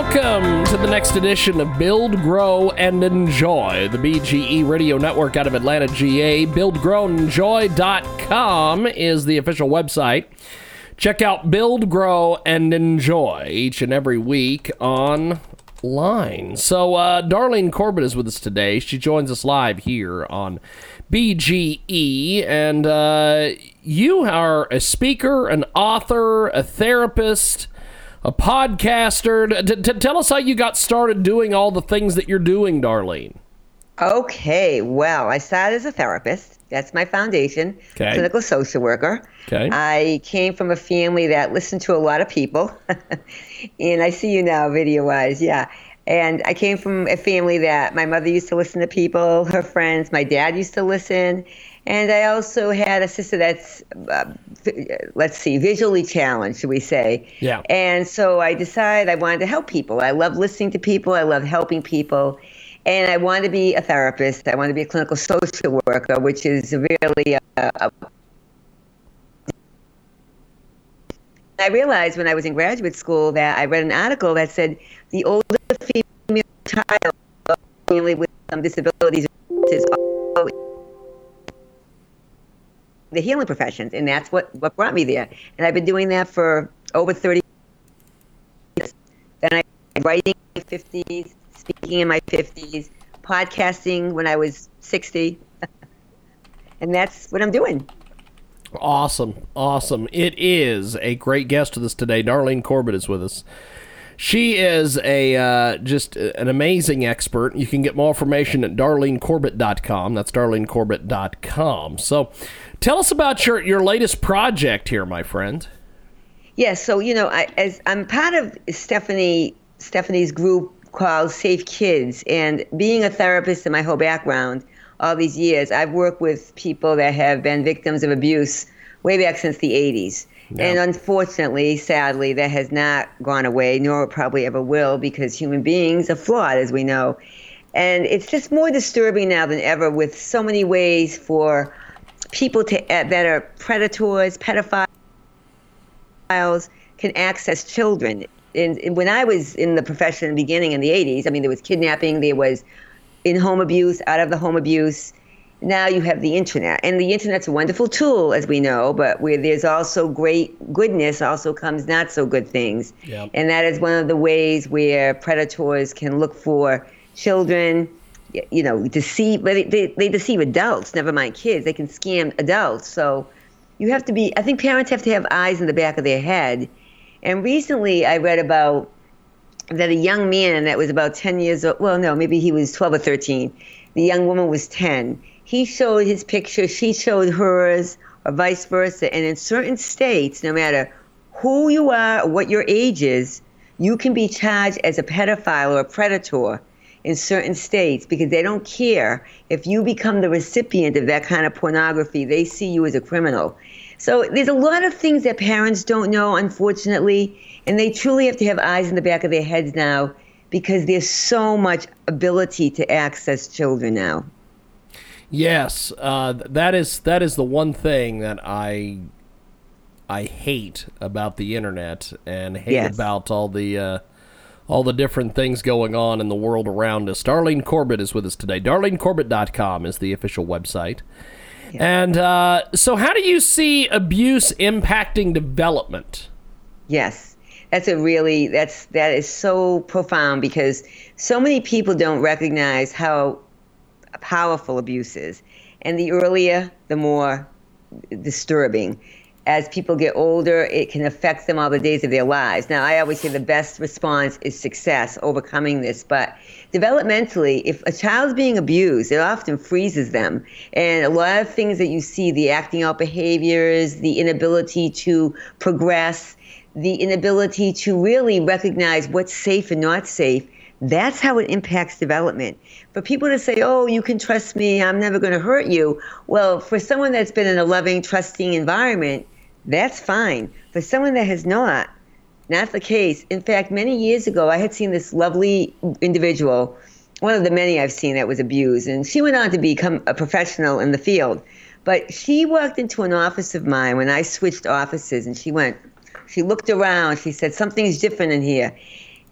welcome to the next edition of Build, Grow, and Enjoy, the BGE Radio Network out of Atlanta, GA. BuildGrowEnjoy.com is the official website. Check out Build, Grow, and Enjoy each and every week online. So, uh, Darlene Corbett is with us today. She joins us live here on BGE, and uh, you are a speaker, an author, a therapist a podcaster. T- t- tell us how you got started doing all the things that you're doing, Darlene. Okay, well, I started as a therapist. That's my foundation. Okay. Clinical social worker. Okay. I came from a family that listened to a lot of people. and I see you now video wise, yeah. And I came from a family that my mother used to listen to people, her friends, my dad used to listen. And I also had a sister that's, uh, let's see, visually challenged, should we say. Yeah. And so I decided I wanted to help people. I love listening to people, I love helping people. And I wanted to be a therapist. I wanted to be a clinical social worker, which is really a, a I realized when I was in graduate school that I read an article that said the older female child family with some disabilities is the healing professions, and that's what, what brought me there. And I've been doing that for over 30 years. Then I writing in my 50s, speaking in my 50s, podcasting when I was 60. and that's what I'm doing. Awesome. Awesome. It is a great guest with us today. Darlene Corbett is with us. She is a uh, just an amazing expert. You can get more information at darlenecorbett.com. That's darlenecorbett.com. So tell us about your, your latest project here, my friend. Yes, so you know, I, as I'm part of Stephanie Stephanie's group called Safe Kids, and being a therapist in my whole background all these years, I've worked with people that have been victims of abuse way back since the 80s. And unfortunately, sadly, that has not gone away, nor probably ever will, because human beings are flawed, as we know. And it's just more disturbing now than ever with so many ways for people to uh, that are predators, pedophiles, can access children. And, and when I was in the profession in the beginning in the 80s, I mean, there was kidnapping, there was in home abuse, out of the home abuse. Now you have the internet, and the internet's a wonderful tool, as we know, but where there's also great goodness, also comes not so good things. Yep. And that is one of the ways where predators can look for children, you know, deceive, but they, they, they deceive adults, never mind kids. They can scam adults. So you have to be, I think parents have to have eyes in the back of their head. And recently I read about that a young man that was about 10 years old, well, no, maybe he was 12 or 13. The young woman was 10. He showed his picture, she showed hers, or vice versa. And in certain states, no matter who you are what your age is, you can be charged as a pedophile or a predator in certain states because they don't care if you become the recipient of that kind of pornography. They see you as a criminal. So there's a lot of things that parents don't know, unfortunately, and they truly have to have eyes in the back of their heads now because there's so much ability to access children now. Yes, uh, that is that is the one thing that I I hate about the internet and hate Yes. about all the uh, all the different things going on in the world around us. Darlene Corbett is with us today. DarleneCorbett.com is the official website. And uh, so, how do you see abuse impacting development? Yes. That's a really that's that is so profound because so many people don't recognize how powerful abuses. And the earlier, the more disturbing. As people get older, it can affect them all the days of their lives. Now, I always say the best response is success, overcoming this. But developmentally, if a child's being abused, it often freezes them. And a lot of things that you see the acting out behaviors, the inability to progress, the inability to really recognize what's safe and not safe that's how it impacts development. For people to say, oh, you can trust me, I'm never going to hurt you. Well, for someone that's been in a loving, trusting environment, that's fine. For someone that has not, not the case. In fact, many years ago, I had seen this lovely individual, one of the many I've seen that was abused, and she went on to become a professional in the field. But she walked into an office of mine when I switched offices, and she went, she looked around, she said, something's different in here.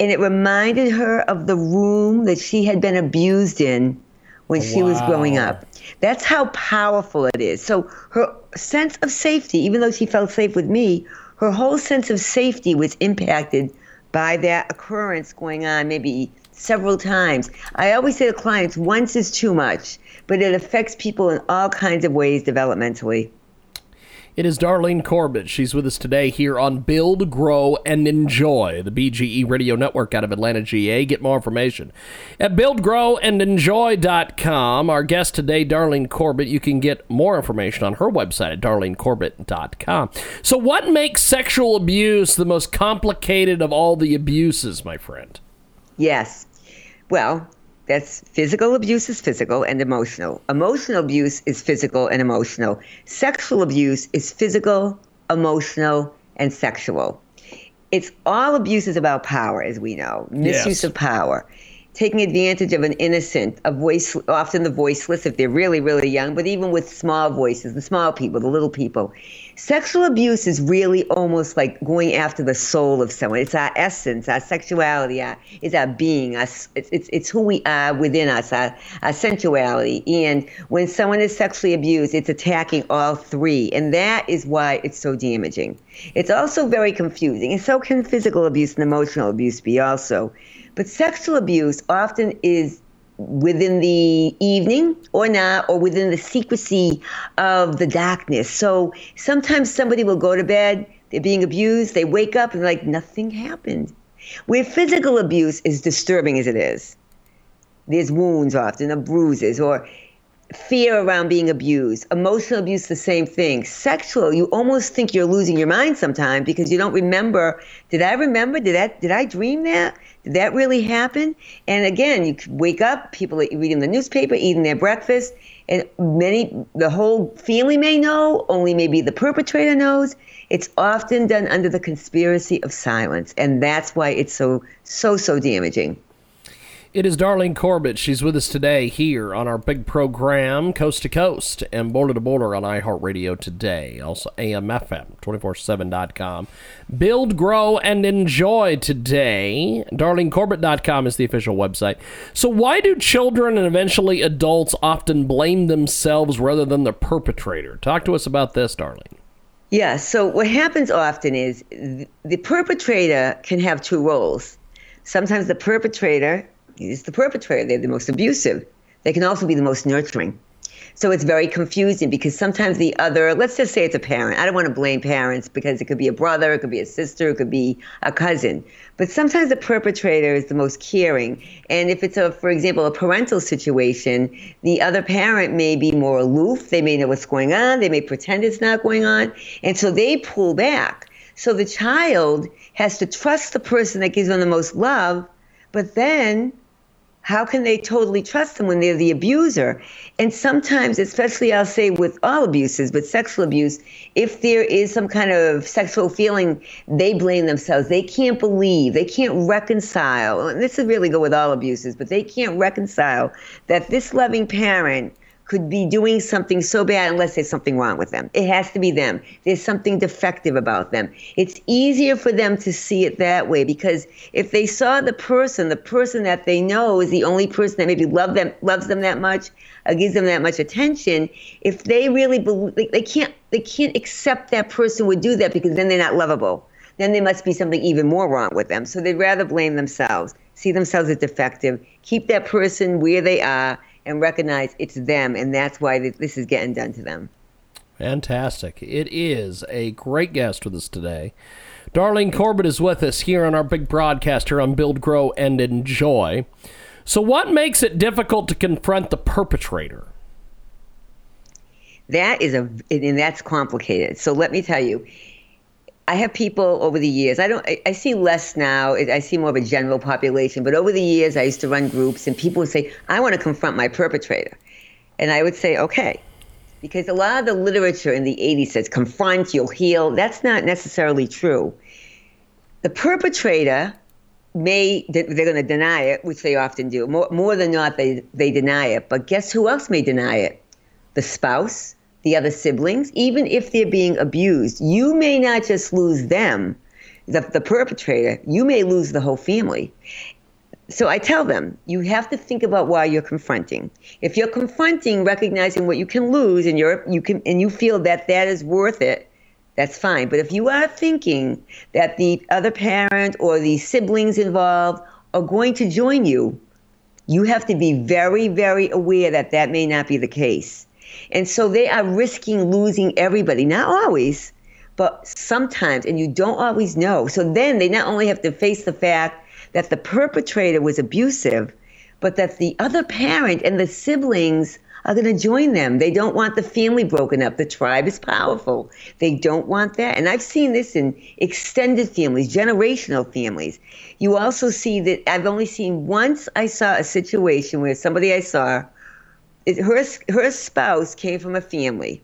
And it reminded her of the room that she had been abused in when she was growing up. That's how powerful it is. So her sense of safety, even though she felt safe with me, her whole sense of safety was impacted by that occurrence going on maybe several times. I always say to clients, once is too much, but it affects people in all kinds of ways developmentally. It is Darlene Corbett. She's with us today here on Build, Grow, and Enjoy, the BGE radio network out of Atlanta, GA. Get more information at buildgrowandenjoy.com. Our guest today, Darlene Corbett. You can get more information on her website at darlenecorbett.com. So, what makes sexual abuse the most complicated of all the abuses, my friend? Yes. Well, that's physical abuse is physical and emotional. Emotional abuse is physical and emotional. Sexual abuse is physical, emotional, and sexual. It's all abuse is about power, as we know. Misuse Yes. of power. Taking advantage of an innocent, a voice, often the voiceless if they're really, really young, but even with small voices, the small people, the little people. Sexual abuse is really almost like going after the soul of someone. It's our essence, our sexuality, our, it's our being, our, it's, it's, it's who we are within us, our, our sensuality. And when someone is sexually abused, it's attacking all three. And that is why it's so damaging. It's also very confusing. And so can physical abuse and emotional abuse be also. But sexual abuse often is within the evening or not, or within the secrecy of the darkness. So sometimes somebody will go to bed, they're being abused, they wake up and like nothing happened. Where physical abuse is disturbing as it is, there's wounds often, or bruises, or fear around being abused. Emotional abuse, the same thing. Sexual, you almost think you're losing your mind sometimes because you don't remember. Did I remember? Did that? Did I dream that? Did that really happen? And again, you wake up, people are reading the newspaper, eating their breakfast, and many, the whole family may know, only maybe the perpetrator knows. It's often done under the conspiracy of silence, and that's why it's so, so, so damaging. It is Darlene Corbett. She's with us today here on our big program, Coast to Coast and Border to Border on iHeartRadio today. Also, AMFM, 247.com. Build, grow, and enjoy today. DarleneCorbett.com is the official website. So, why do children and eventually adults often blame themselves rather than the perpetrator? Talk to us about this, Darlene. Yeah, so what happens often is the perpetrator can have two roles. Sometimes the perpetrator is the perpetrator, they're the most abusive. They can also be the most nurturing. So it's very confusing because sometimes the other, let's just say it's a parent. I don't want to blame parents because it could be a brother, it could be a sister, it could be a cousin. But sometimes the perpetrator is the most caring. And if it's a, for example, a parental situation, the other parent may be more aloof. They may know what's going on. They may pretend it's not going on. And so they pull back. So the child has to trust the person that gives them the most love, but then how can they totally trust them when they're the abuser? And sometimes, especially I'll say with all abuses, but sexual abuse, if there is some kind of sexual feeling, they blame themselves. They can't believe, they can't reconcile. And this would really go with all abuses, but they can't reconcile that this loving parent could be doing something so bad unless there's something wrong with them. It has to be them. There's something defective about them. It's easier for them to see it that way because if they saw the person, the person that they know is the only person that maybe love them, loves them that much, uh, gives them that much attention, if they really believe, they, they can't, they can't accept that person would do that because then they're not lovable. Then there must be something even more wrong with them. So they'd rather blame themselves, see themselves as defective, keep that person where they are, and recognize it's them, and that's why this is getting done to them. Fantastic. It is a great guest with us today. Darlene Corbett is with us here on our big broadcast here on Build, Grow, and Enjoy. So, what makes it difficult to confront the perpetrator? That is a, and that's complicated. So let me tell you, I have people over the years. I don't. I, I see less now. I see more of a general population. But over the years, I used to run groups, and people would say, "I want to confront my perpetrator," and I would say, "Okay," because a lot of the literature in the '80s says, "Confront, you'll heal." That's not necessarily true. The perpetrator may they're going to deny it, which they often do. More, more than not, they they deny it. But guess who else may deny it? The spouse, the other siblings, even if they're being abused. You may not just lose them, the, the perpetrator, you may lose the whole family. So I tell them, you have to think about why you're confronting. If you're confronting, recognizing what you can lose, and you're you can and you feel that that is worth it, that's fine. But if you are thinking that the other parent or the siblings involved are going to join you, you have to be very, very aware that that may not be the case. And so they are risking losing everybody, not always, but sometimes, and you don't always know. So then they not only have to face the fact that the perpetrator was abusive, but that the other parent and the siblings are going to join them. They don't want the family broken up. The tribe is powerful. They don't want that. And I've seen this in extended families, generational families. You also see that I've only seen once I saw a situation where somebody I saw, her, her spouse came from a family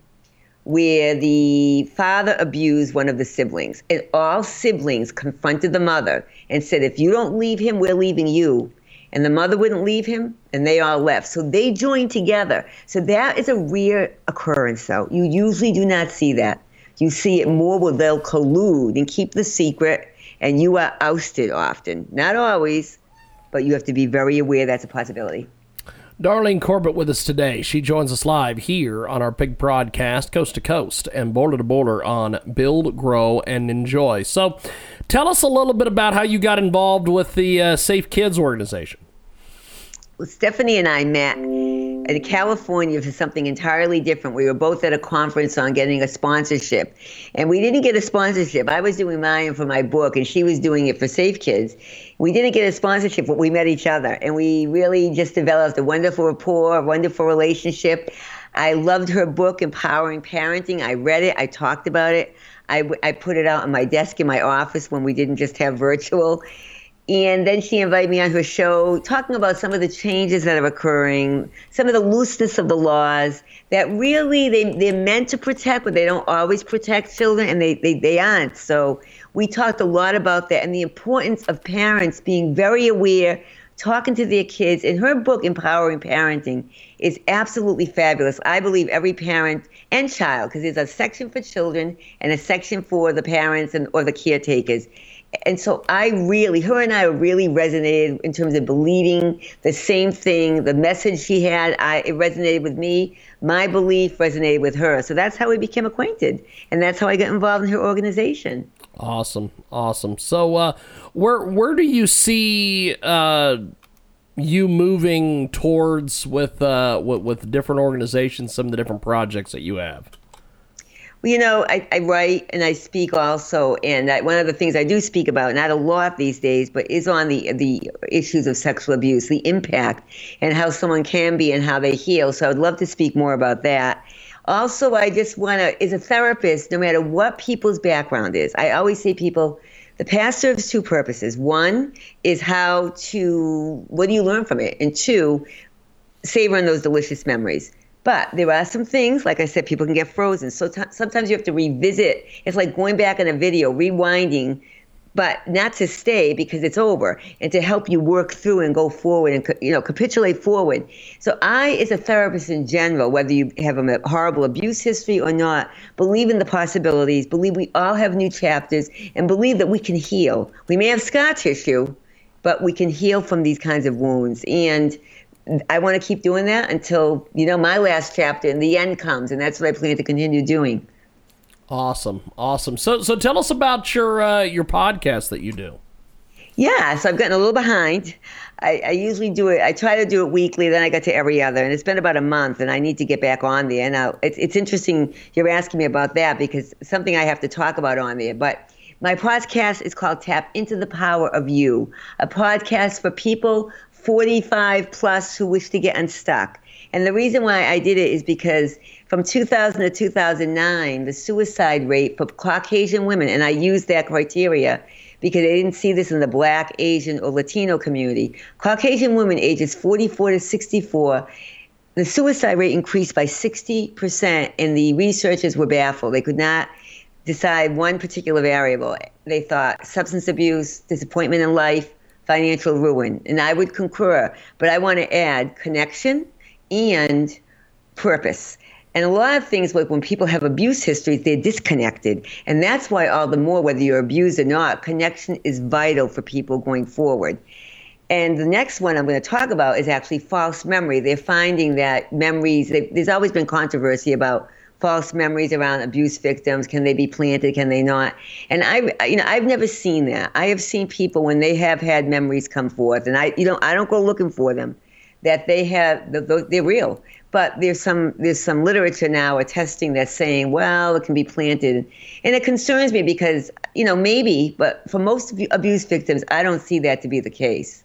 where the father abused one of the siblings. And all siblings confronted the mother and said, If you don't leave him, we're leaving you. And the mother wouldn't leave him, and they all left. So they joined together. So that is a rare occurrence, though. You usually do not see that. You see it more where they'll collude and keep the secret, and you are ousted often. Not always, but you have to be very aware that's a possibility. Darlene Corbett with us today. She joins us live here on our big broadcast, coast to coast and border to border on Build, Grow, and Enjoy. So, tell us a little bit about how you got involved with the uh, Safe Kids organization. Well, Stephanie and I met in California for something entirely different. We were both at a conference on getting a sponsorship, and we didn't get a sponsorship. I was doing mine for my book, and she was doing it for Safe Kids. We didn't get a sponsorship, but we met each other, and we really just developed a wonderful rapport, a wonderful relationship. I loved her book, Empowering Parenting. I read it, I talked about it. I, I put it out on my desk in my office when we didn't just have virtual. And then she invited me on her show, talking about some of the changes that are occurring, some of the looseness of the laws that really they, they're meant to protect, but they don't always protect children, and they, they, they aren't. So we talked a lot about that and the importance of parents being very aware, talking to their kids. And her book, Empowering Parenting, is absolutely fabulous. I believe every parent and child, because there's a section for children and a section for the parents and or the caretakers and so I really, her and I really resonated in terms of believing the same thing. The message she had, I, it resonated with me. My belief resonated with her. So that's how we became acquainted, and that's how I got involved in her organization. Awesome, awesome. So, uh, where where do you see uh, you moving towards with, uh, with with different organizations? Some of the different projects that you have. Well, you know, I, I write and I speak also, and I, one of the things I do speak about, not a lot these days, but is on the the issues of sexual abuse, the impact, and how someone can be and how they heal. So I'd love to speak more about that. Also, I just want to, as a therapist, no matter what people's background is, I always say people, the past serves two purposes. One is how to, what do you learn from it? And two, savor those delicious memories. But there are some things, like I said, people can get frozen. So t- sometimes you have to revisit. It's like going back in a video, rewinding, but not to stay because it's over, and to help you work through and go forward and you know capitulate forward. So I, as a therapist in general, whether you have a horrible abuse history or not, believe in the possibilities. Believe we all have new chapters, and believe that we can heal. We may have scar tissue, but we can heal from these kinds of wounds and I want to keep doing that until you know my last chapter and the end comes, and that's what I plan to continue doing. Awesome, awesome. So, so tell us about your uh, your podcast that you do. Yeah, so I've gotten a little behind. I, I, usually do it. I try to do it weekly. Then I got to every other, and it's been about a month, and I need to get back on there. Now, it's it's interesting you're asking me about that because something I have to talk about on there, but. My podcast is called Tap Into the Power of You, a podcast for people 45 plus who wish to get unstuck. And the reason why I did it is because from 2000 to 2009, the suicide rate for Caucasian women, and I used that criteria because I didn't see this in the Black, Asian, or Latino community. Caucasian women ages 44 to 64, the suicide rate increased by 60%, and the researchers were baffled. They could not decide one particular variable. They thought substance abuse, disappointment in life, financial ruin. And I would concur, but I want to add connection and purpose. And a lot of things, like when people have abuse histories, they're disconnected. And that's why, all the more, whether you're abused or not, connection is vital for people going forward. And the next one I'm going to talk about is actually false memory. They're finding that memories, there's always been controversy about false memories around abuse victims. Can they be planted? Can they not? And I, you know, I've never seen that. I have seen people when they have had memories come forth, and I, you know, I don't go looking for them, that they have, they're real. But there's some there's some literature now attesting that saying, well, it can be planted, and it concerns me because you know maybe, but for most abuse victims, I don't see that to be the case.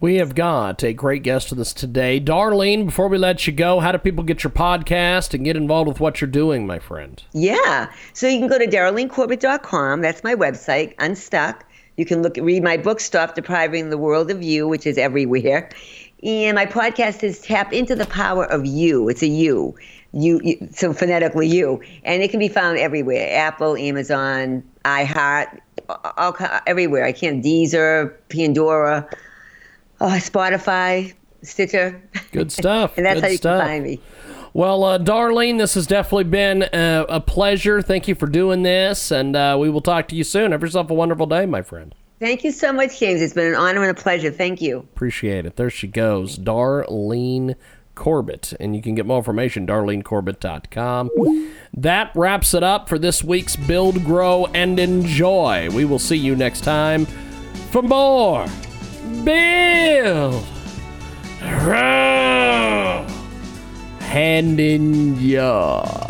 We have got a great guest with us today. Darlene, before we let you go, how do people get your podcast and get involved with what you're doing, my friend? Yeah. So you can go to darlenecorbett.com. That's my website, Unstuck. You can look read my book, Stop Depriving the World of You, which is everywhere. And my podcast is Tap into the Power of You. It's a you. You, you so phonetically you. And it can be found everywhere. Apple, Amazon, iHeart, all, everywhere. I can't Deezer, Pandora oh, Spotify, Stitcher. Good stuff. and that's Good how you stuff. can find me. Well, uh, Darlene, this has definitely been a, a, pleasure. Thank you for doing this, and uh, we will talk to you soon. Have yourself a wonderful day, my friend. Thank you so much, James. It's been an honor and a pleasure. Thank you. Appreciate it. There she goes, Darlene Corbett. And you can get more information, darlenecorbett.com. That wraps it up for this week's Build, Grow, and Enjoy. We will see you next time for more Grow, Hand in Your.